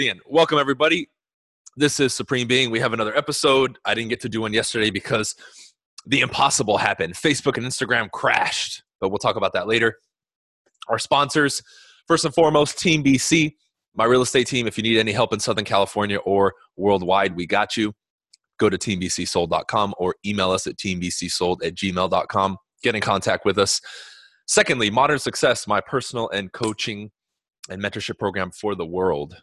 Ian, welcome everybody. This is Supreme Being. We have another episode. I didn't get to do one yesterday because the impossible happened. Facebook and Instagram crashed, but we'll talk about that later. Our sponsors, first and foremost, Team BC, my real estate team. If you need any help in Southern California or worldwide, we got you. Go to teambcsold.com or email us at teambcsold at gmail.com. Get in contact with us. Secondly, Modern Success, my personal and coaching and mentorship program for the world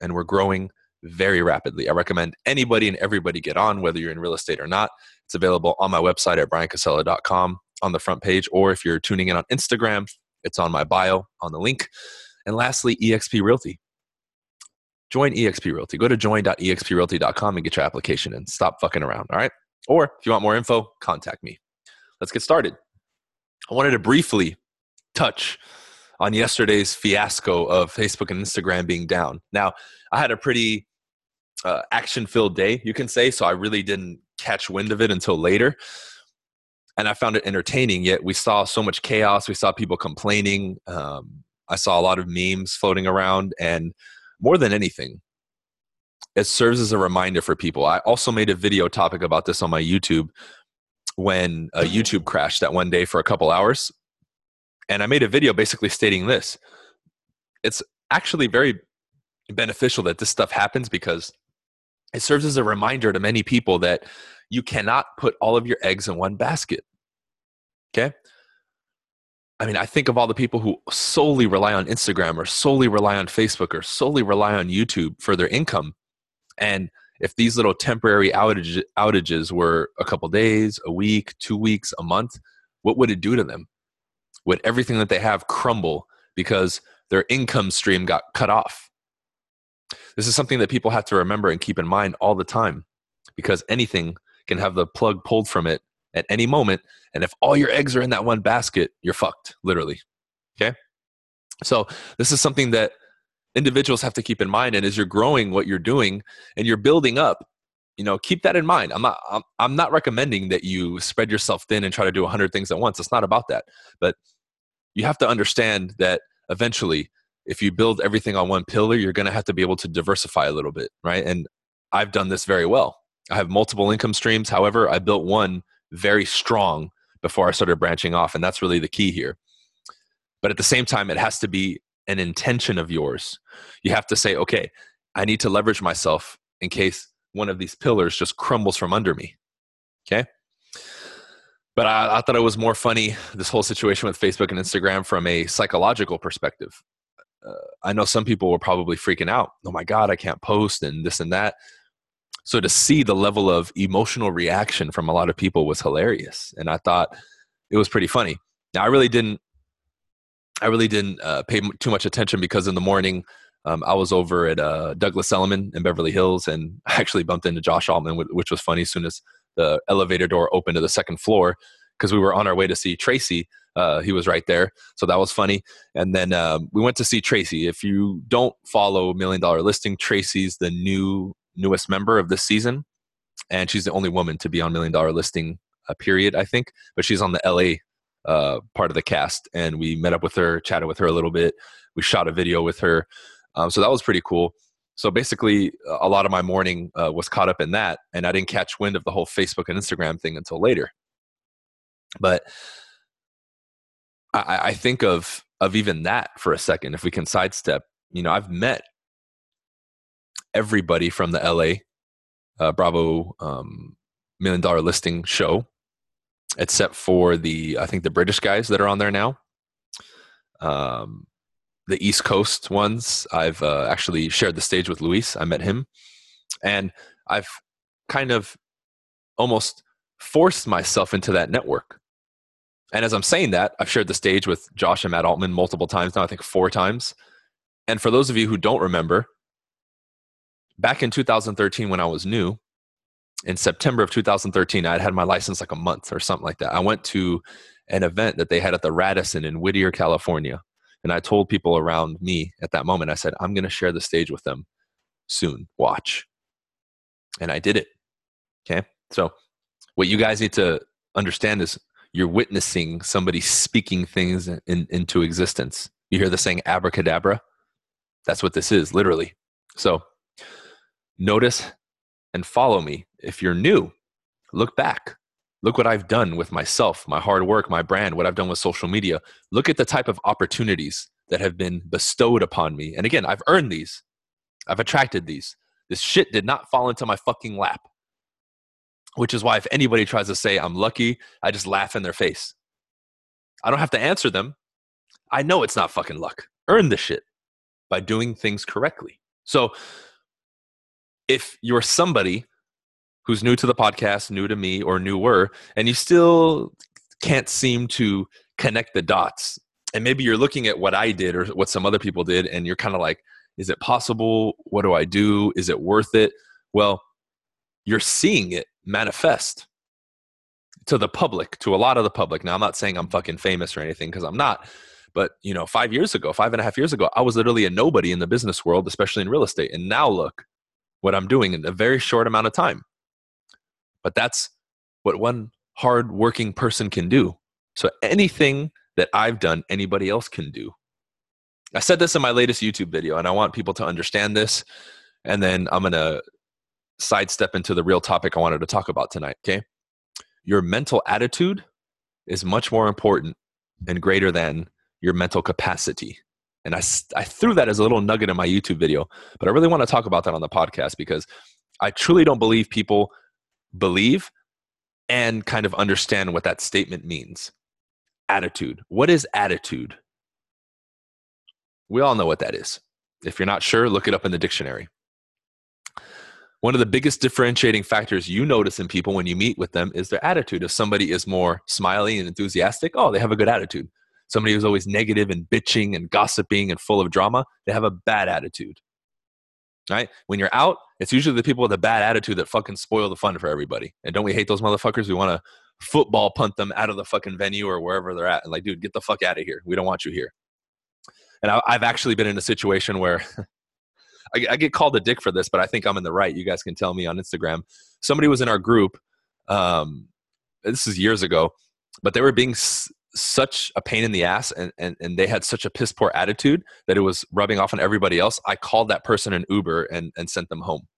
and we're growing very rapidly. I recommend anybody and everybody get on, whether you're in real estate or not. It's available on my website at bryancasella.com on the front page, or if you're tuning in on Instagram, it's on my bio on the link. And lastly, eXp Realty. Join eXp Realty. Go to join.exprealty.com and get your application and stop fucking around. All right. Or if you want more info, contact me. Let's get started. I wanted to briefly touch on yesterday's fiasco of Facebook and Instagram being down. Now, I had a pretty uh, action filled day, you can say, so I really didn't catch wind of it until later. And I found it entertaining, yet we saw so much chaos. We saw people complaining. Um, I saw a lot of memes floating around. And more than anything, it serves as a reminder for people. I also made a video topic about this on my YouTube when uh, YouTube crashed that one day for a couple hours and I made a video basically stating this. It's actually very beneficial that this stuff happens because it serves as a reminder to many people that you cannot put all of your eggs in one basket. Okay? I mean, I think of all the people who solely rely on Instagram or solely rely on Facebook or solely rely on YouTube for their income. And if these little temporary outage, outages were a couple days, a week, two weeks, a month, what would it do to them? Would everything that they have crumble because their income stream got cut off. This is something that people have to remember and keep in mind all the time because anything can have the plug pulled from it at any moment. And if all your eggs are in that one basket, you're fucked, literally. Okay? So, this is something that individuals have to keep in mind. And as you're growing what you're doing and you're building up, you know, keep that in mind. I'm not, I'm, I'm not recommending that you spread yourself thin and try to do 100 things at once. It's not about that. But you have to understand that eventually if you build everything on one pillar you're going to have to be able to diversify a little bit right? And i've done this very well. I have multiple income streams. However i built one very strong before i started branching off and that's really the key here. But at the same time it has to be an intention of yours. You have to say okay i need to leverage myself in case one of these pillars just crumbles from under me. Okay but I, I, thought it was more funny this whole situation with Facebook and Instagram from a psychological perspective. Uh, I know some people were probably freaking out. Oh my God, I can't post and this and that. So to see the level of emotional reaction from a lot of people was hilarious, and I thought it was pretty funny. Now I really didn't, I really didn't uh, pay too much attention because in the morning um, I was over at uh, Douglas Elliman in Beverly Hills, and I actually bumped into Josh Altman, which was funny. As soon as the elevator door open to the second floor because we were on our way to see Tracy. Uh, he was right there, so that was funny. And then um, we went to see Tracy. If you don't follow Million Dollar Listing, Tracy's the new newest member of this season, and she's the only woman to be on Million Dollar Listing. Uh, period, I think, but she's on the LA uh, part of the cast, and we met up with her, chatted with her a little bit. We shot a video with her, um, so that was pretty cool so basically a lot of my morning uh, was caught up in that and i didn't catch wind of the whole facebook and instagram thing until later. But i, I think of of even that for a second if we can sidestep you know i've met everybody from the la uh, bravo um, million dollar listing show except for the i think the british guys that are on there now. Um, the East Coast ones, I've uh, actually shared the stage with Luis. I met him, and I've kind of almost forced myself into that network. And as I'm saying that, I've shared the stage with Josh and Matt Altman multiple times now, I think four times. And for those of you who don't remember, back in 2013 when I was new, in September of 2013, I had had my license like a month or something like that. I went to an event that they had at the Radisson in Whittier, California. And I told people around me at that moment, I said, I'm going to share the stage with them soon. Watch. And I did it. Okay. So, what you guys need to understand is you're witnessing somebody speaking things in, into existence. You hear the saying abracadabra? That's what this is, literally. So notice and follow me. If you're new, look back. Look what I've done with myself, my hard work, my brand, what I've done with social media. Look at the type of opportunities that have been bestowed upon me. And again, I've earned these, I've attracted these. This shit did not fall into my fucking lap. Which is why if anybody tries to say I'm lucky, I just laugh in their face. I don't have to answer them. I know it's not fucking luck. Earn the shit by doing things correctly. So if you're somebody who's new to the podcast, new to me, or newer, and you still can't seem to connect the dots, and maybe you're looking at what I did or what some other people did, and you're kind of like, is it possible? What do I do? Is it worth it? Well, you're seeing it manifest to the public, to a lot of the public. Now, I'm not saying I'm fucking famous or anything because I'm not. But you know, five years ago, five and a half years ago, I was literally a nobody in the business world, especially in real estate. And now look what I'm doing in a very short amount of time. But that's what one hard working person can do. So anything that I've done, anybody else can do. I said this in my latest YouTube video, and I want people to understand this. And then I'm going to sidestep into the real topic I wanted to talk about tonight. Okay. Your mental attitude is much more important and greater than your mental capacity. And I, I threw that as a little nugget in my YouTube video, but I really want to talk about that on the podcast because I truly don't believe people believe and kind of understand what that statement means. Attitude. What is attitude? We all know what that is. If you're not sure, look it up in the dictionary. One of the biggest differentiating factors you notice in people when you meet with them is their attitude. If somebody is more smiley and enthusiastic, oh, they have a good attitude somebody who's always negative and bitching and gossiping and full of drama, they have a bad attitude. Right? When you're out, it's usually the people with a bad attitude that fucking spoil the fun for everybody. And don't we hate those motherfuckers? We want to football punt them out of the fucking venue or wherever they're at. And like, dude, get the fuck out of here. We don't want you here. And I, have actually been in a situation where I, I, get called a dick for this, but I think I'm in the right. You guys can tell me on Instagram. Somebody was in our group. Um, this is years ago, but they were being such a pain in the ass and, and, and they had such a piss poor attitude that it was rubbing off on everybody else. I called that person an Uber and, and sent them home.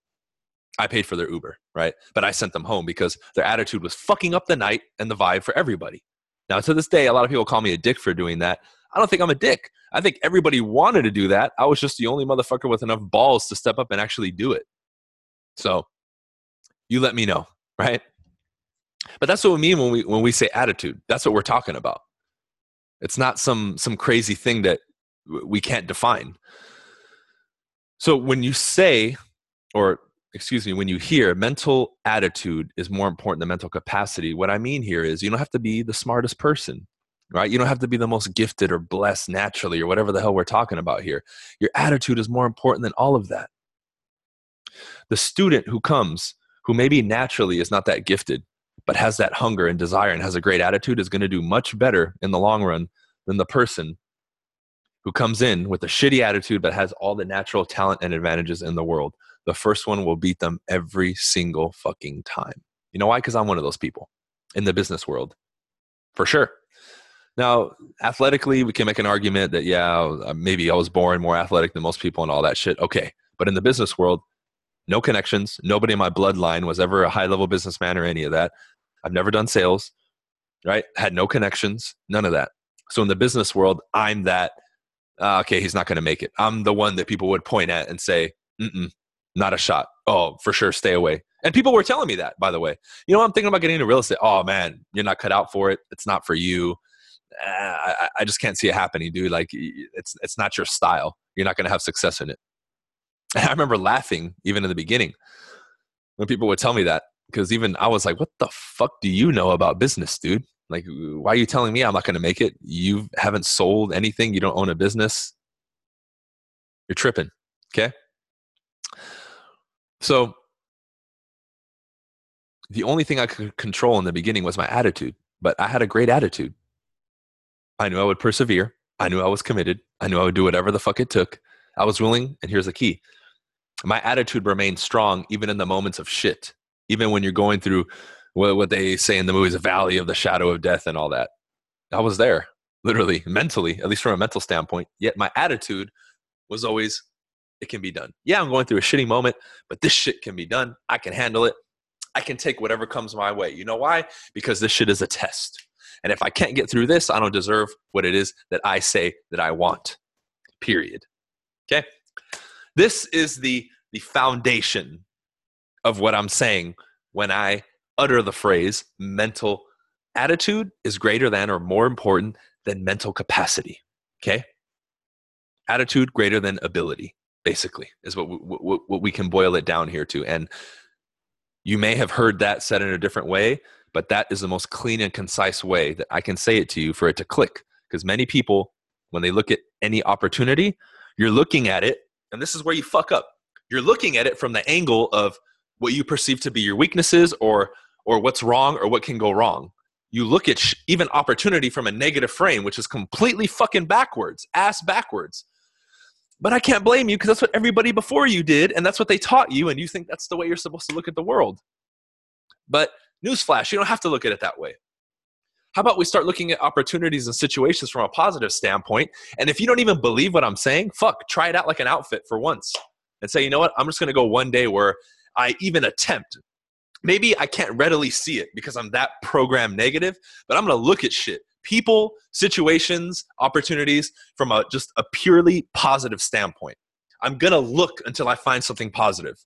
I paid for their Uber, right? But I sent them home because their attitude was fucking up the night and the vibe for everybody. Now, to this day, a lot of people call me a dick for doing that. I don't think I'm a dick. I think everybody wanted to do that. I was just the only motherfucker with enough balls to step up and actually do it. So, you let me know, right? But that's what we mean when we when we say attitude. That's what we're talking about. It's not some some crazy thing that we can't define. So when you say, or excuse me, when you hear mental attitude is more important than mental capacity, what I mean here is you don't have to be the smartest person, right? You don't have to be the most gifted or blessed naturally or whatever the hell we're talking about here. Your attitude is more important than all of that. The student who comes, who maybe naturally is not that gifted, but has that hunger and desire and has a great attitude is going to do much better in the long run than the person who comes in with a shitty attitude but has all the natural talent and advantages in the world. The first one will beat them every single fucking time. You know why? Because I'm one of those people in the business world, for sure. Now, athletically, we can make an argument that, yeah, uh, maybe I was born more athletic than most people and all that shit. Okay. But in the business world, no connections. Nobody in my bloodline was ever a high level businessman or any of that. I've never done sales, right? Had no connections, none of that. So in the business world, I'm that, uh, okay, he's not going to make it. I'm the one that people would point at and say, mm not a shot. Oh, for sure, stay away. And people were telling me that, by the way. You know, I'm thinking about getting into real estate. Oh, man, you're not cut out for it. It's not for you. Uh, I, I just can't see it happening, dude. Like, it's, it's not your style. You're not going to have success in it. And I remember laughing even in the beginning when people would tell me that because even I was like, what the fuck do you know about business, dude? Like, why are you telling me I'm not going to make it? You haven't sold anything. You don't own a business. You're tripping. Okay. So, the only thing I could control in the beginning was my attitude, but I had a great attitude. I knew I would persevere. I knew I was committed. I knew I would do whatever the fuck it took. I was willing, and here's the key my attitude remained strong even in the moments of shit even when you're going through what, what they say in the movies, a valley of the shadow of death and all that. I was there, literally, mentally, at least from a mental standpoint. Yet my attitude was always it can be done. Yeah, I'm going through a shitty moment, but this shit can be done. I can handle it. I can take whatever comes my way. You know why? Because this shit is a test. And if I can't get through this, I don't deserve what it is that I say that I want. Period. Okay? This is the the foundation of what I'm saying when I utter the phrase mental attitude is greater than or more important than mental capacity. Okay? Attitude greater than ability, basically, is what we, what, what we can boil it down here to. And you may have heard that said in a different way, but that is the most clean and concise way that I can say it to you for it to click. Because many people, when they look at any opportunity, you're looking at it, and this is where you fuck up. You're looking at it from the angle of what you perceive to be your weaknesses or or what's wrong or what can go wrong. You look at sh- even opportunity from a negative frame, which is completely fucking backwards, ass backwards. But I can't blame you because that's what everybody before you did, and that's what they taught you, and you think that's the way you're supposed to look at the world. But newsflash, you don't have to look at it that way. How about we start looking at opportunities and situations from a positive standpoint? And if you don't even believe what I'm saying, fuck, try it out like an outfit for once and say, you know what, I'm just gonna go one day where I even attempt. Maybe I can't readily see it because I'm that program negative, but I'm gonna look at shit, people, situations, opportunities from a just a purely positive standpoint. I'm gonna look until I find something positive.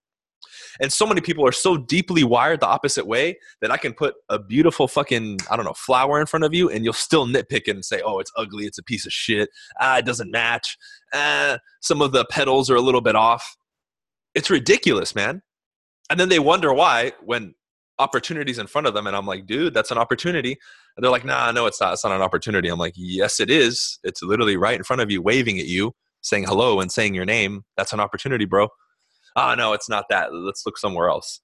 And so many people are so deeply wired the opposite way that I can put a beautiful fucking, I don't know, flower in front of you and you'll still nitpick it and say, oh, it's ugly, it's a piece of shit, ah, it doesn't match, ah, some of the petals are a little bit off. It's ridiculous, man and then they wonder why when opportunities in front of them and i'm like dude that's an opportunity. And they're like nah no it's not. It's not an opportunity. I'm like yes it is. It's literally right in front of you waving at you saying hello and saying your name. That's an opportunity bro. Oh no it's not that. Let's look somewhere else.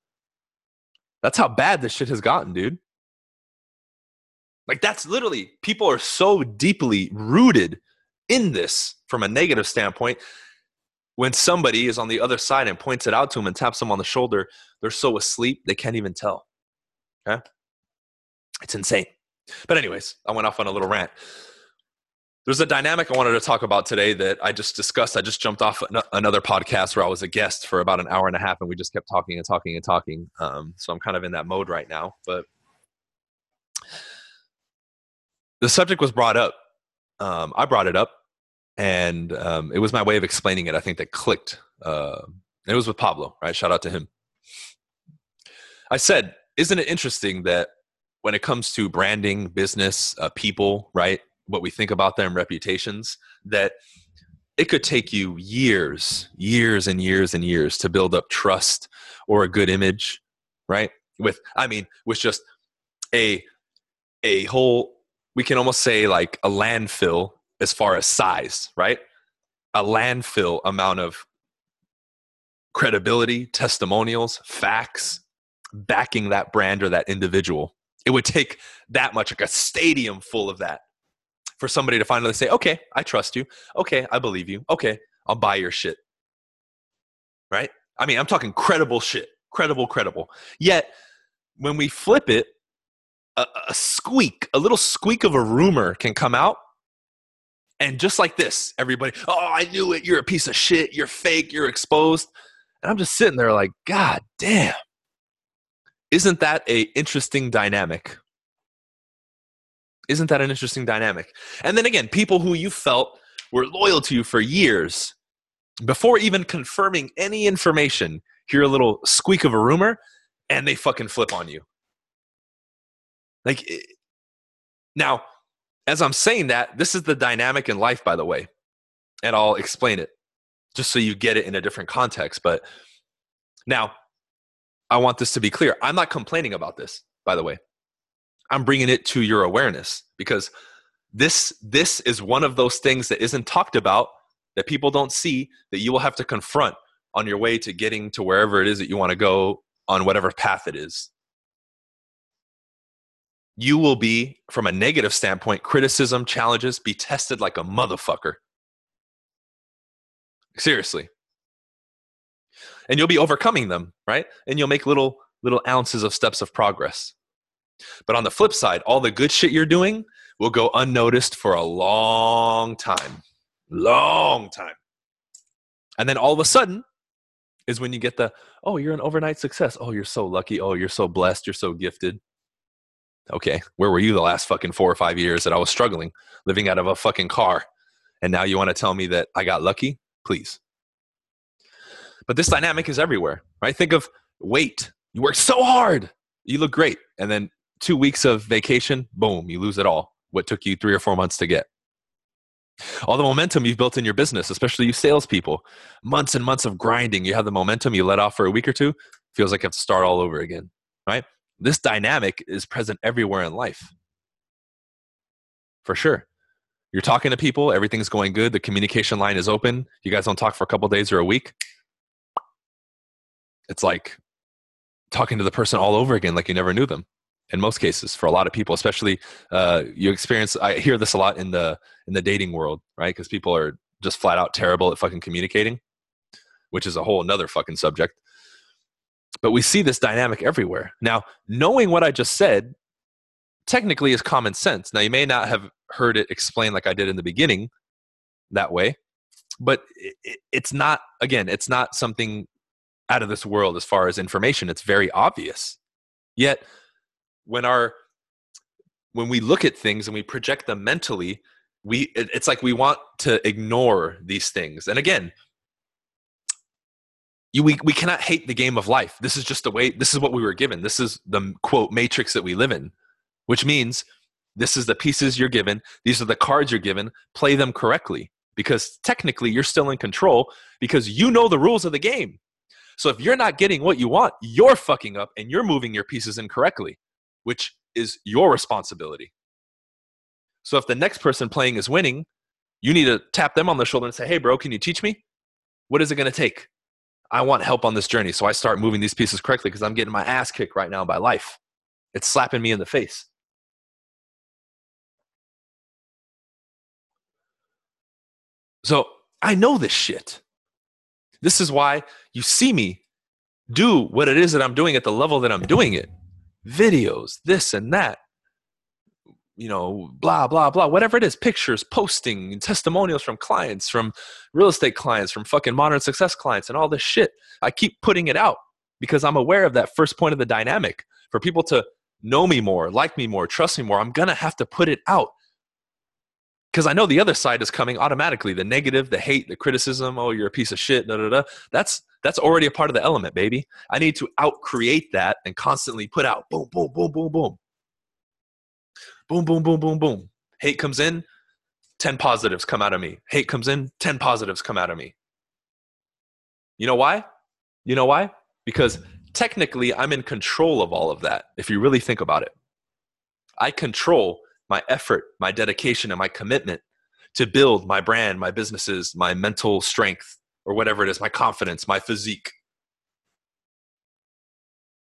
That's how bad this shit has gotten dude. Like that's literally people are so deeply rooted in this from a negative standpoint when somebody is on the other side and points it out to them and taps them on the shoulder, they're so asleep they can't even tell. Okay? It's insane. But, anyways, I went off on a little rant. There's a dynamic I wanted to talk about today that I just discussed. I just jumped off another podcast where I was a guest for about an hour and a half, and we just kept talking and talking and talking. Um, so I'm kind of in that mode right now. But the subject was brought up. Um, I brought it up and um, it was my way of explaining it. I think that clicked. Uh, it was with Pablo, right? Shout out to him. I said, isn't it interesting that when it comes to branding, business, uh, people, right? What we think about them, reputations, that it could take you years, years and years and years to build up trust or a good image, right? With, I mean, with just a a whole, we can almost say like a landfill as far as size, right? A landfill amount of credibility, testimonials, facts backing that brand or that individual. It would take that much, like a stadium full of that, for somebody to finally say, okay, I trust you. Okay, I believe you. Okay, I'll buy your shit. Right? I mean, I'm talking credible shit. Credible, credible. Yet, when we flip it, a, a squeak, a little squeak of a rumor can come out and just like this, everybody, oh, I knew it. You're a piece of shit. You're fake. You're exposed. And I'm just sitting there like, God damn. Isn't that a interesting dynamic? Isn't that an interesting dynamic? And then again, people who you felt were loyal to you for years, before even confirming any information, hear a little squeak of a rumor, and they fucking flip on you. Like, eh, now, as I'm saying that, this is the dynamic in life, by the way, and I'll explain it just so you get it in a different context. But now, I want this to be clear. I'm not complaining about this, by the way. I'm bringing it to your awareness because this this is one of those things that isn't talked about that people don't see that you will have to confront on your way to getting to wherever it is that you want to go on whatever path it is you will be, from a negative standpoint, criticism, challenges, be tested like a motherfucker. Seriously. And you'll be overcoming them, right? And you'll make little little ounces of steps of progress. But on the flip side, all the good shit you're doing will go unnoticed for a long time. Long time. And then all of a sudden is when you get the, oh, you're an overnight success. Oh, you're so lucky. Oh, you're so blessed. You're so gifted. Okay, where were you the last fucking four or five years that I was struggling, living out of a fucking car? And now you want to tell me that I got lucky? Please. But this dynamic is everywhere, right? Think of weight. You work so hard, you look great. And then two weeks of vacation, boom, you lose it all. What took you three or four months to get. All the momentum you've built in your business, especially you salespeople, months and months of grinding, you have the momentum, you let off for a week or two, feels like you have to start all over again, right? This dynamic is present everywhere in life. For sure. You're talking to people, everything's going good, the communication line is open, you guys don't talk for a couple days or a week. It's like talking to the person all over again like you never knew them in most cases for a lot of people especially uh, you experience i hear this a lot in the in the dating world right because people are just flat out terrible at fucking communicating which is a whole another fucking subject but we see this dynamic everywhere. Now knowing what i just said technically is common sense. Now you may not have heard it explained like i did in the beginning that way but it's not again it's not something out of this world as far as information. It's very obvious. Yet when our when we look at things and we project them mentally we it's like we want to ignore these things. And again you, we, we cannot hate the game of life this is just the way this is what we were given this is the quote matrix that we live in which means this is the pieces you're given these are the cards you're given play them correctly because technically you're still in control because you know the rules of the game so if you're not getting what you want you're fucking up and you're moving your pieces incorrectly which is your responsibility. So if the next person playing is winning, you need to tap them on the shoulder and say, hey, bro, can you teach me? What is it going to take? I want help on this journey. So I start moving these pieces correctly because I'm getting my ass kicked right now by life. It's slapping me in the face. So I know this shit. This is why you see me do what it is that I'm doing at the level that I'm doing it videos, this and that, you know, blah, blah, blah, whatever it is, pictures, posting, testimonials from clients, from real estate clients, from fucking modern success clients, and all this shit. I keep putting it out because I'm aware of that first point of the dynamic. For people to know me more, like me more, trust me more, I'm going to have to put it out because I know the other side is coming automatically. The negative, the hate, the criticism. Oh, you're a piece of shit. Da da da. That's that's already a part of the element, baby. I need to out create that and constantly put out boom, boom, boom, boom, boom, boom, boom, boom, boom, boom. Hate comes in, ten positives come out of me. Hate comes in, ten positives come out of me. You know why? You know why? Because technically, I'm in control of all of that. If you really think about it, I control my effort, my dedication, and my commitment to build my brand, my businesses, my mental strength, or whatever it is, my confidence, my physique.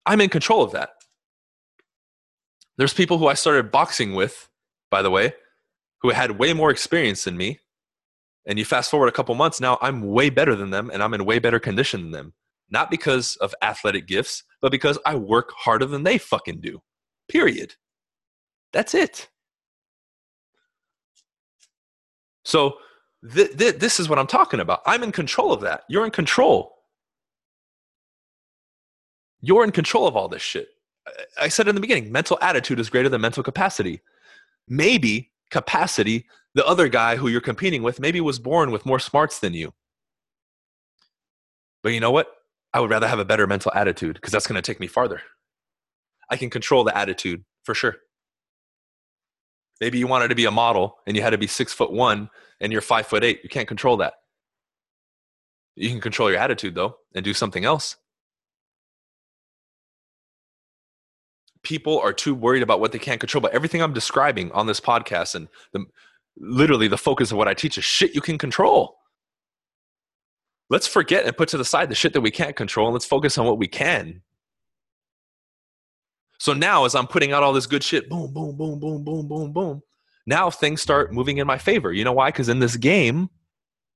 I'm in control of that. There's people who I started boxing with, by the way, who had way more experience than me. And you fast forward a couple months now, I'm way better than them and I'm in way better condition than them. Not because of athletic gifts, but because I work harder than they fucking do. Period. That's it. So th- th- this is what I'm talking about. I'm in control of that. You're in control. You're in control of all this shit. I said in the beginning, mental attitude is greater than mental capacity. Maybe capacity, the other guy who you're competing with, maybe was born with more smarts than you. But you know what? I would rather have a better mental attitude because that's going to take me farther. I can control the attitude for sure. Maybe you wanted to be a model and you had to be six foot one and you're five foot eight. You can't control that. You can control your attitude though and do something else. People are too worried about what they can't control. But everything I'm describing on this podcast and the, literally the focus of what I teach is shit you can control. Let's forget and put to the side the shit that we can't control and let's focus on what we can. So now, as I'm putting out all this good shit, boom, boom, boom, boom, boom, boom, boom, now things start moving in my favor. You know why? Because in this game,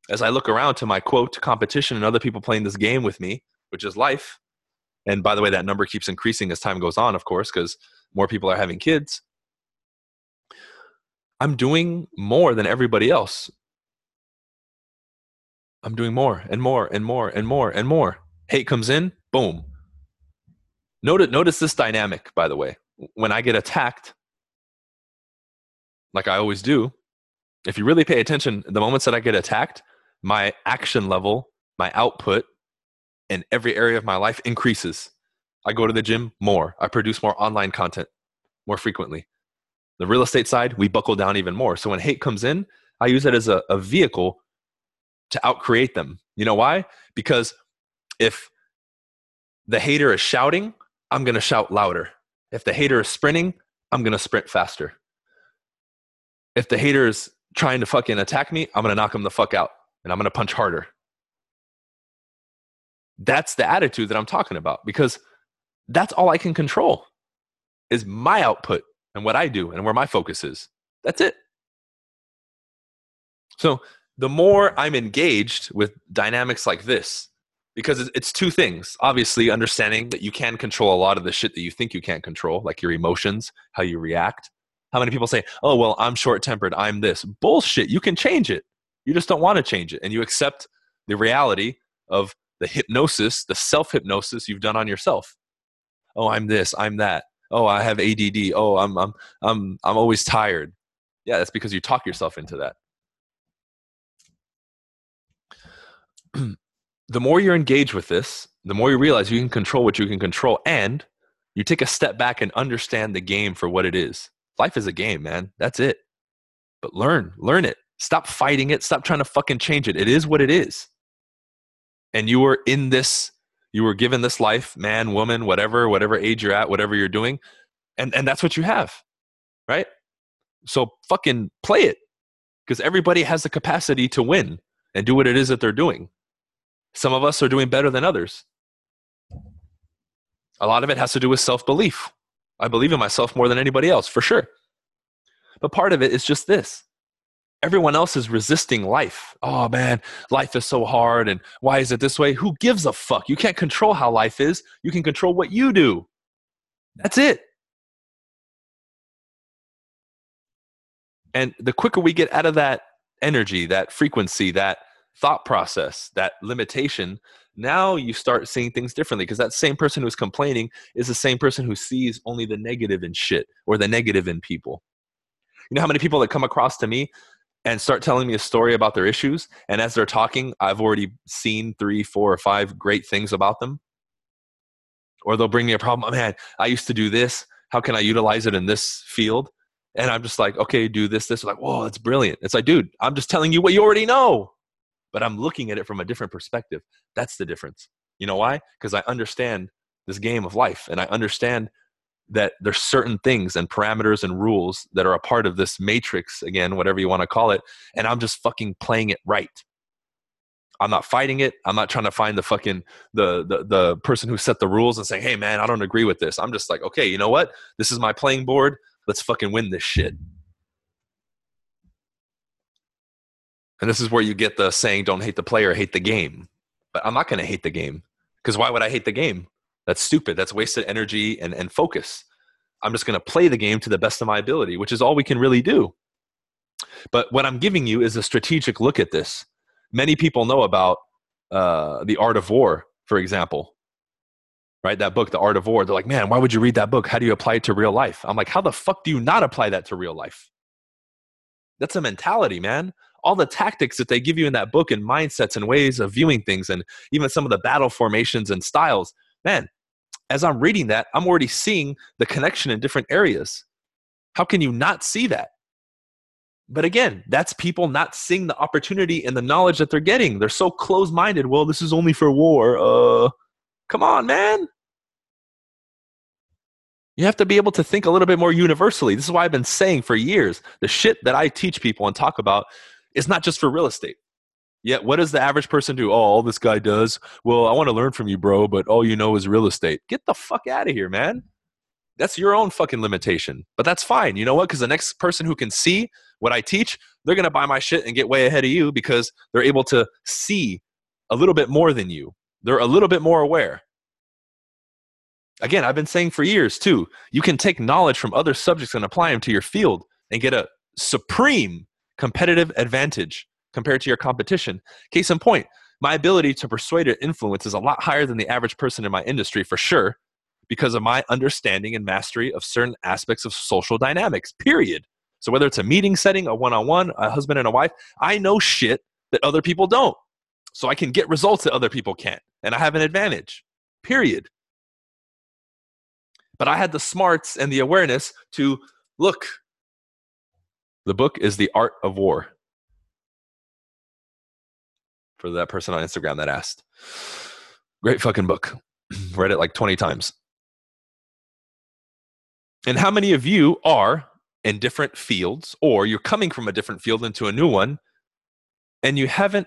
as I look around to my quote competition and other people playing this game with me, which is life, and by the way, that number keeps increasing as time goes on, of course, because more people are having kids. I'm doing more than everybody else. I'm doing more and more and more and more and more. Hate comes in, boom. Notice, notice this dynamic, by the way. When I get attacked, like I always do, if you really pay attention, the moments that I get attacked, my action level, my output in every area of my life increases. I go to the gym more. I produce more online content more frequently. The real estate side, we buckle down even more. So when hate comes in, I use it as a, a vehicle to outcreate them. You know why? Because if the hater is shouting, I'm going to shout louder. If the hater is sprinting, I'm going to sprint faster. If the hater is trying to fucking attack me, I'm going to knock him the fuck out and I'm going to punch harder. That's the attitude that I'm talking about because that's all I can control is my output and what I do and where my focus is. That's it. So the more I'm engaged with dynamics like this, because it's two things. Obviously, understanding that you can control a lot of the shit that you think you can't control, like your emotions, how you react. How many people say, oh, well, I'm short tempered, I'm this? Bullshit. You can change it. You just don't want to change it. And you accept the reality of the hypnosis, the self hypnosis you've done on yourself. Oh, I'm this, I'm that. Oh, I have ADD. Oh, I'm, I'm, I'm, I'm always tired. Yeah, that's because you talk yourself into that. the more you're engaged with this, the more you realize you can control what you can control, and you take a step back and understand the game for what it is. Life is a game, man. That's it. But learn, learn it. Stop fighting it. Stop trying to fucking change it. It is what it is. And you were in this, you were given this life, man, woman, whatever, whatever age you're at, whatever you're doing. And, and that's what you have, right? So fucking play it because everybody has the capacity to win and do what it is that they're doing. Some of us are doing better than others. A lot of it has to do with self belief. I believe in myself more than anybody else, for sure. But part of it is just this everyone else is resisting life. Oh man, life is so hard. And why is it this way? Who gives a fuck? You can't control how life is, you can control what you do. That's it. And the quicker we get out of that energy, that frequency, that thought process, that limitation, now you start seeing things differently because that same person who's complaining is the same person who sees only the negative in shit or the negative in people. You know how many people that come across to me and start telling me a story about their issues, and as they're talking, I've already seen three, four, or five great things about them? Or they'll bring me a problem. Oh, man, I used to do this. How can I utilize it in this field? And I'm just like, okay, do this, this. Like, whoa, that's brilliant. It's like, dude, I'm just telling you what you already know but I'm looking at it from a different perspective. That's the difference. You know why? Because I understand this game of life and I understand that there's certain things and parameters and rules that are a part of this matrix again whatever you want to call it and i'm just fucking playing it right. I'm not fighting it. I'm not trying to find the fucking the, the the person who set the rules and saying hey man i don't agree with this. I'm just like okay you know what? This is my playing board. Let's fucking win this shit. And this is where you get the saying, don't hate the player, hate the game. But I'm not going to hate the game because why would I hate the game? That's stupid. That's wasted energy and, and focus. I'm just going to play the game to the best of my ability, which is all we can really do. But what I'm giving you is a strategic look at this. Many people know about uh, The Art of War, for example, right? That book, The Art of War. They're like, man, why would you read that book? How do you apply it to real life? I'm like, how the fuck do you not apply that to real life? That's a mentality, man all the tactics that they give you in that book and mindsets and ways of viewing things and even some of the battle formations and styles man as i'm reading that i'm already seeing the connection in different areas. How can you not see that? But again that's people not seeing the opportunity and the knowledge that they're getting. They're so close-minded well this is only for war. Uh come on man. You have to be able to think a little bit more universally. This is why I've been saying for years the shit that I teach people and talk about is not just for real estate. Yet, what does the average person do? Oh, all this guy does. Well, I want to learn from you, bro, but all you know is real estate. Get the fuck out of here, man. That's your own fucking limitation. But that's fine. You know what? Because the next person who can see what I teach, they're going to buy my shit and get way ahead of you because they're able to see a little bit more than you. They're a little bit more aware. Again, I've been saying for years too, you can take knowledge from other subjects and apply them to your field and get a supreme competitive advantage compared to your competition. Case in point, my ability to persuade or influence is a lot higher than the average person in my industry for sure because of my understanding and mastery of certain aspects of social dynamics, period. So whether it's a meeting setting, a one-on-one, a husband and a wife, I know shit that other people don't. So I can get results that other people can't. And I have an advantage. Period. But I had the smarts and the awareness to look. The book is The Art of War. For that person on Instagram that asked. Great fucking book. Read it like 20 times. And how many of you are in different fields, or you're coming from a different field into a new one, and you haven't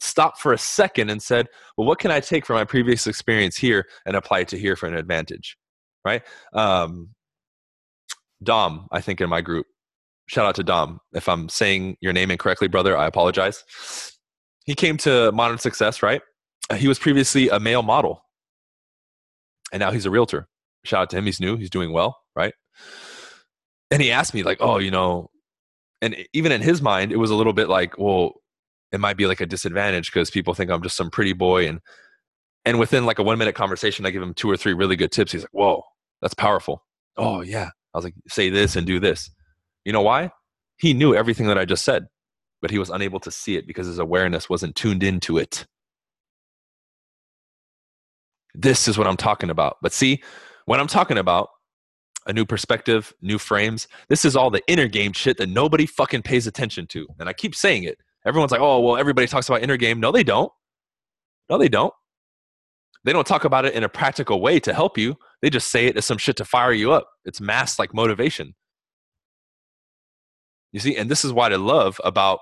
stopped for a second and said, well, what can I take from my previous experience here and apply it to here for an advantage? Right? Um, Dom, I think in my group, shout out to Dom. If I'm saying your name incorrectly, brother, I apologize. He came to Modern Success, right? Uh, he was previously a male model, and now he's a realtor. Shout out to him. He's new. He's doing well, right? and he asked me like oh you know and even in his mind it was a little bit like well it might be like a disadvantage because people think i'm just some pretty boy and and within like a one minute conversation i give him two or three really good tips he's like whoa that's powerful oh yeah i was like say this and do this you know why he knew everything that i just said but he was unable to see it because his awareness wasn't tuned into it this is what i'm talking about but see what i'm talking about a new perspective, new frames. This is all the inner game shit that nobody fucking pays attention to. And I keep saying it. Everyone's like, oh, well, everybody talks about inner game. No, they don't. No, they don't. They don't talk about it in a practical way to help you. They just say it as some shit to fire you up. It's mass like motivation. You see, and this is what I love about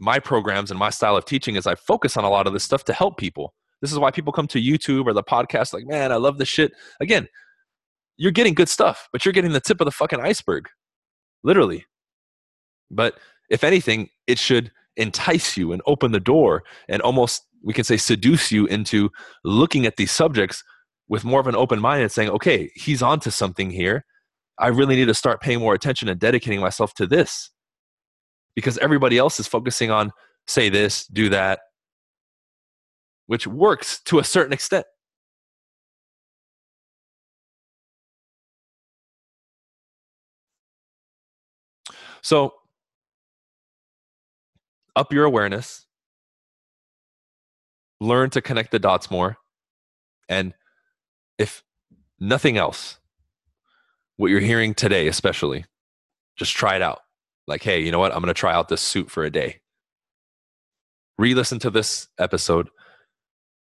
my programs and my style of teaching is I focus on a lot of this stuff to help people. This is why people come to YouTube or the podcast like, man, I love this shit. Again, you're getting good stuff, but you're getting the tip of the fucking iceberg, literally. But if anything, it should entice you and open the door and almost, we can say, seduce you into looking at these subjects with more of an open mind and saying, okay, he's onto something here. I really need to start paying more attention and dedicating myself to this because everybody else is focusing on say this, do that, which works to a certain extent. So, up your awareness, learn to connect the dots more. And if nothing else, what you're hearing today, especially, just try it out. Like, hey, you know what? I'm going to try out this suit for a day. Re listen to this episode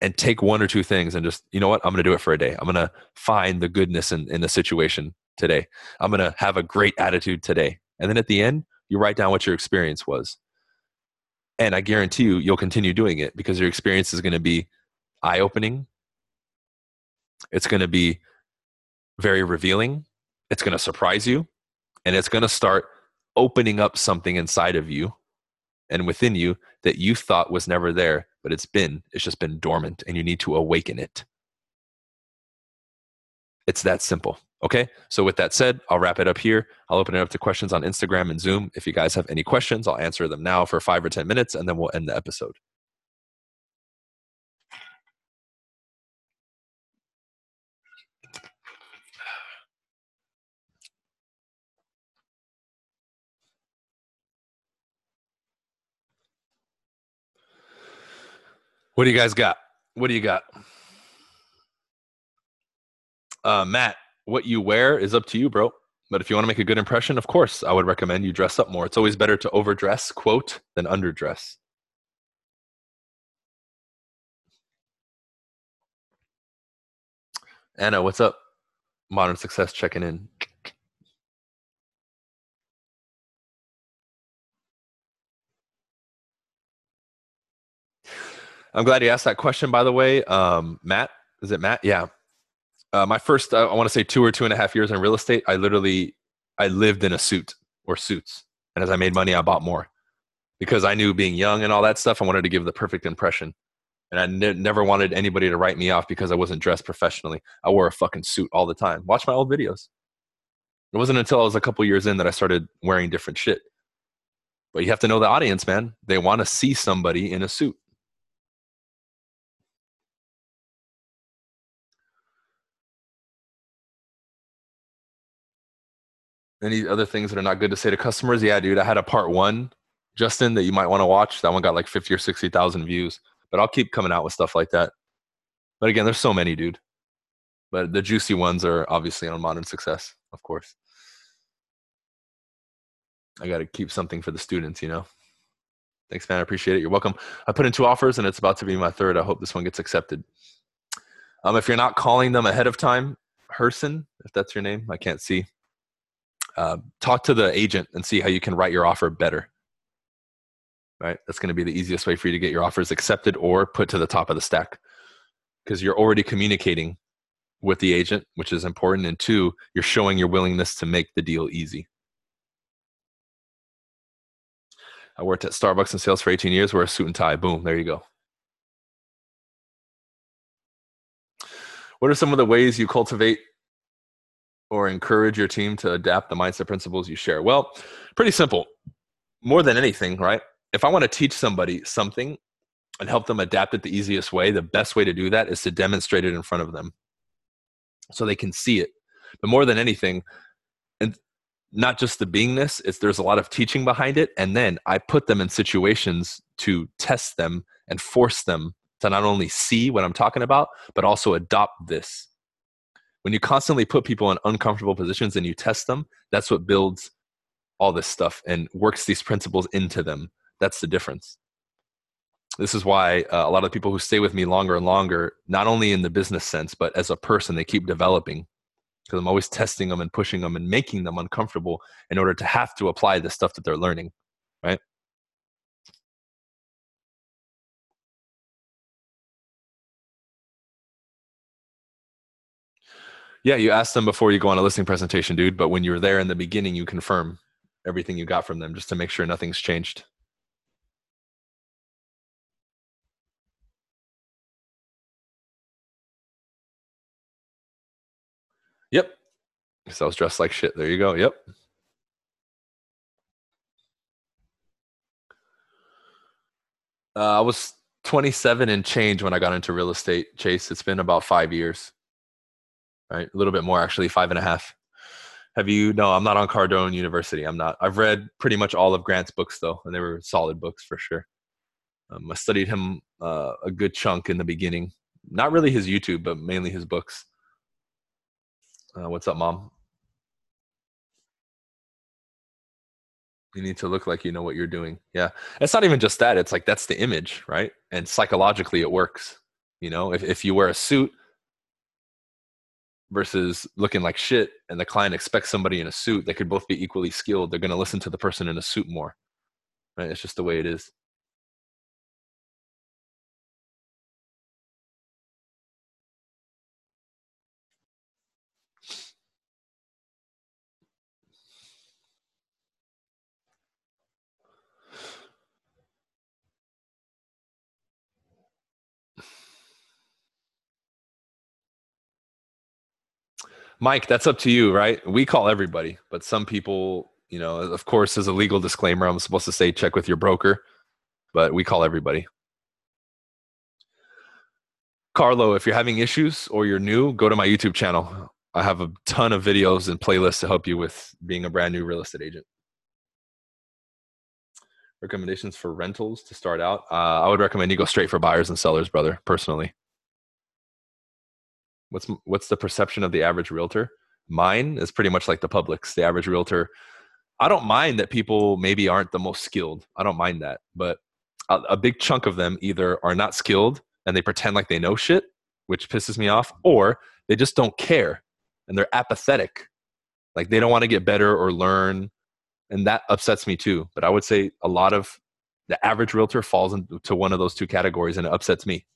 and take one or two things and just, you know what? I'm going to do it for a day. I'm going to find the goodness in, in the situation today. I'm going to have a great attitude today. And then at the end, you write down what your experience was. And I guarantee you, you'll continue doing it because your experience is going to be eye opening. It's going to be very revealing. It's going to surprise you. And it's going to start opening up something inside of you and within you that you thought was never there, but it's been. It's just been dormant and you need to awaken it. It's that simple. Okay, so with that said, I'll wrap it up here. I'll open it up to questions on Instagram and Zoom. If you guys have any questions, I'll answer them now for five or 10 minutes and then we'll end the episode. What do you guys got? What do you got? Uh, Matt, what you wear is up to you, bro. But if you want to make a good impression, of course, I would recommend you dress up more. It's always better to overdress, quote, than underdress. Anna, what's up? Modern Success checking in. I'm glad you asked that question, by the way. Um, Matt, is it Matt? Yeah uh, my first uh, i want to say two or two and a half years in real estate i literally i lived in a suit or suits and as i made money i bought more because i knew being young and all that stuff i wanted to give the perfect impression and I ne- never wanted anybody to write me off because i wasn't dressed professionally i wore a fucking suit all the time watch my old videos it wasn't until i was a couple years in that i started wearing different shit But you have to know the audience, man. They want to see somebody in a suit. Any other things that are not good to say to customers? Yeah, dude, I had a part one, Justin, that you might want to watch. That one got like 50 or 60,000 views, but I'll keep coming out with stuff like that. But again, there's so many, dude. But the juicy ones are obviously on modern success, of course. I got to keep something for the students, you know. Thanks, man. I appreciate it. You're welcome. I put in two offers and it's about to be my third. I hope this one gets accepted. Um, if you're not calling them ahead of time, Herson, if that's your name, I can't see. Uh, talk to the agent and see how you can write your offer better. Right? That's going to be the easiest way for you to get your offers accepted or put to the top of the stack because you're already communicating with the agent, which is important. And two, you're showing your willingness to make the deal easy. I worked at Starbucks in sales for 18 years, wear a suit and tie. Boom, there you go. What are some of the ways you cultivate or encourage your team to adapt the mindset principles you share? Well, pretty simple. More than anything, right? If I want to teach somebody something and help them adapt it the easiest way, the best way to do that is to demonstrate it in front of them so they can see it. But more than anything, and not just the beingness, it's there's a lot of teaching behind it. And then I put them in situations to test them and force them to not only see what I'm talking about, but also adopt this. When you constantly put people in uncomfortable positions and you test them, that's what builds all this stuff and works these principles into them. That's the difference. This is why uh, a lot of people who stay with me longer and longer, not only in the business sense, but as a person, they keep developing because I'm always testing them and pushing them and making them uncomfortable in order to have to apply the stuff that they're learning, right? Yeah, you ask them before you go on a listing presentation, dude, but when you're there in the beginning, you confirm everything you got from them just to make sure nothing's changed. Yep. Because I was dressed like shit. There you go. Yep. Uh, I was 27 and change when I got into real estate, Chase. It's been about five years, right? A little bit more, actually, five and a half. Have you? No, I'm not on Cardone University. I'm not. I've read pretty much all of Grant's books, though, and they were solid books for sure. Um, I studied him uh, a good chunk in the beginning. Not really his YouTube, but mainly his books. Uh, what's up, mom? You need to look like you know what you're doing. Yeah. It's not even just that. It's like that's the image, right? And psychologically, it works. You know, if, if you wear a suit versus looking like shit and the client expects somebody in a suit, they could both be equally skilled. They're going to listen to the person in a suit more. Right? It's just the way it is. Mike, that's up to you, right? We call everybody, but some people, you know, of course, as a legal disclaimer, I'm supposed to say check with your broker, but we call everybody. Carlo, if you're having issues or you're new, go to my YouTube channel. I have a ton of videos and playlists to help you with being a brand new real estate agent. Recommendations for rentals to start out. Uh, I would recommend you go straight for buyers and sellers, brother, personally. What's what's the perception of the average realtor? Mine is pretty much like the public's. The average realtor. I don't mind that people maybe aren't the most skilled. I don't mind that, but a, a big chunk of them either are not skilled and they pretend like they know shit, which pisses me off, or they just don't care and they're apathetic. Like they don't want to get better or learn, and that upsets me too. But I would say a lot of the average realtor falls into one of those two categories, and it upsets me.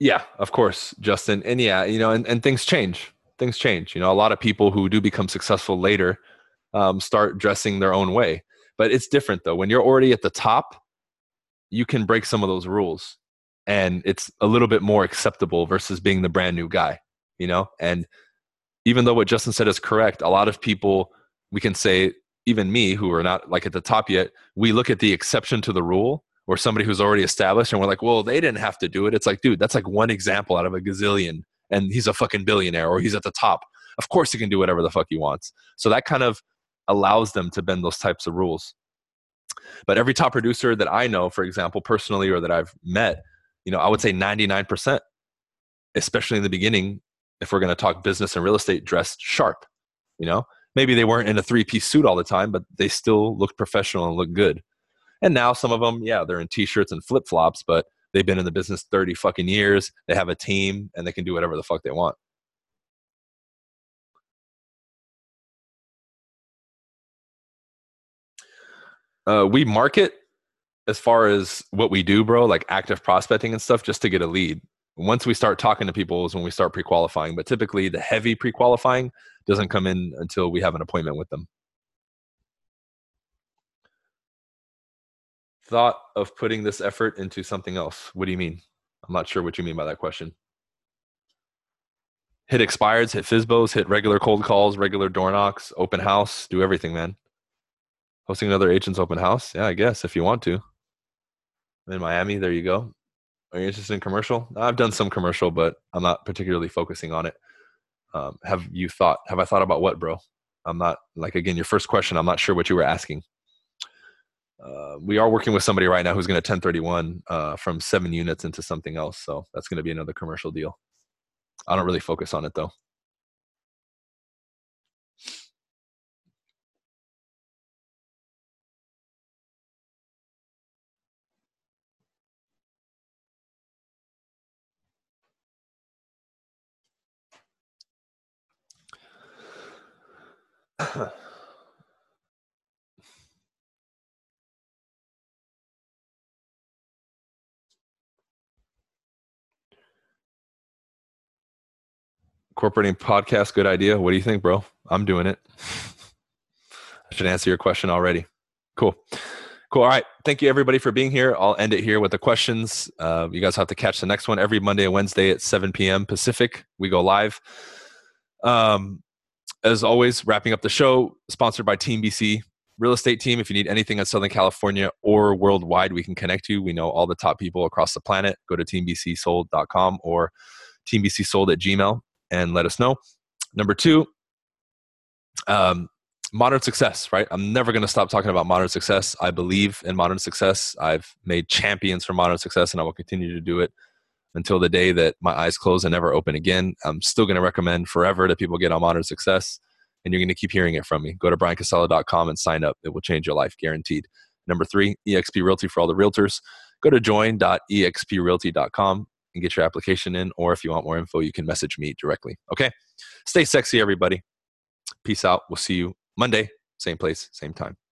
Yeah, of course, Justin. And yeah, you know, and, and things change. Things change. You know, a lot of people who do become successful later um, start dressing their own way. But it's different though. When you're already at the top, you can break some of those rules and it's a little bit more acceptable versus being the brand new guy, you know? And even though what Justin said is correct, a lot of people, we can say, even me, who are not like at the top yet, we look at the exception to the rule or somebody who's already established and we're like, well, they didn't have to do it. It's like, dude, that's like one example out of a gazillion and he's a fucking billionaire or he's at the top. Of course he can do whatever the fuck he wants. So that kind of allows them to bend those types of rules. But every top producer that I know, for example, personally or that I've met, you know, I would say 99%, especially in the beginning, if we're going to talk business and real estate, dressed sharp. You know, maybe they weren't in a three piece suit all the time, but they still looked professional and looked good. And now some of them, yeah, they're in t shirts and flip flops, but they've been in the business 30 fucking years. They have a team and they can do whatever the fuck they want. Uh, we market as far as what we do, bro, like active prospecting and stuff, just to get a lead. Once we start talking to people is when we start pre-qualifying. But typically, the heavy pre-qualifying doesn't come in until we have an appointment with them. Thought of putting this effort into something else. What do you mean? I'm not sure what you mean by that question. Hit expireds, hit FSBOs, hit regular cold calls, regular door knocks, open house, do everything, man. Hosting another agent's open house? Yeah, I guess if you want to I'm in Miami. There you go. Are you interested in commercial? I've done some commercial, but I'm not particularly focusing on it. Um, have you thought? Have I thought about what, bro? I'm not like again your first question. I'm not sure what you were asking. Uh, we are working with somebody right now who's going to 1031 uh, from seven units into something else. So that's going to be another commercial deal. I don't really focus on it though. Incorporating podcast, good idea. What do you think, bro? I'm doing it. I should answer your question already. Cool. Cool. All right. Thank you, everybody, for being here. I'll end it here with the questions. Uh, you guys have to catch the next one every Monday and Wednesday at 7 p.m. Pacific. We go live. Um, as always, wrapping up the show, sponsored by Team BC Real Estate Team. If you need anything in Southern California or worldwide, we can connect you. We know all the top people across the planet. Go to teambcsold.com or teambcsold at gmail and let us know. Number two, um, modern success, right? I'm never going to stop talking about modern success. I believe in modern success. I've made champions for modern success and I will continue to do it until the day that my eyes close and never open again. I'm still going to recommend forever that people get on modern success, and you're going to keep hearing it from me. Go to bryancasella.com and sign up. It will change your life, guaranteed. Number three, eXp Realty for all the realtors. Go to join.exprealty.com and get your application in, or if you want more info, you can message me directly. Okay? Stay sexy, everybody. Peace out. We'll see you Monday, same place, same time.